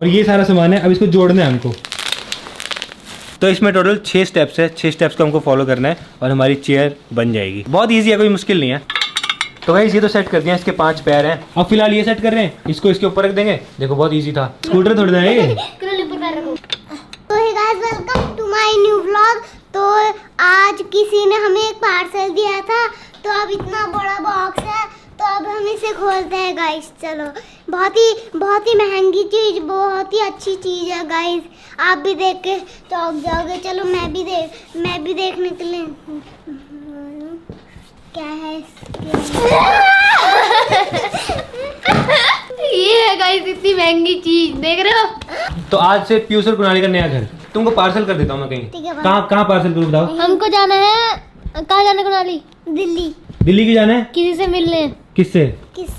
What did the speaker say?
और ये सारा सामान है अब इसको जोड़ना है हमको। तो इसमें टोटल छः स्टेप्स है छः स्टेप्स को हमको फॉलो करना है और हमारी चेयर बन जाएगी। बहुत ईजी है कोई मुश्किल नहीं है। तो भाई ये तो सेट कर दिया इसके पाँच पैर हैं। अब फ़िलहाल ये सेट कर रहे हैं इसको इसके ऊपर रख देंगे। देखो बहुत इजी था। स्कूटर थोड़ी ना है ये तो hey guys welcome to my new vlog तो आज किसी ने हमें एक पार्सल दिया था तो अब इतना बड़ा बॉक्स है अब हम इसे खोलते हैं गाइस चलो. बहुत ही बहुत ही महँगी चीज़ बहुत ही अच्छी चीज़ है गाइस आप भी देख के चौक जाओगे. चलो मैं भी देख मैं भी देखने के लिए क्या है इसके? ये है गाइस इतनी महँगी चीज़. देख रहे हो? तो आज से पीयूष और कुणाली का नया घर. तुमको पार्सल कर देता हूँ मैं कहीं। कहाँ कहाँ पार्सल करूँ बताओ? हमको जाना है कहाँ जाना को नाली दिल्ली. दिल्ली की जाना है? किसी से मिलने. किससे किससे भी नहीं गए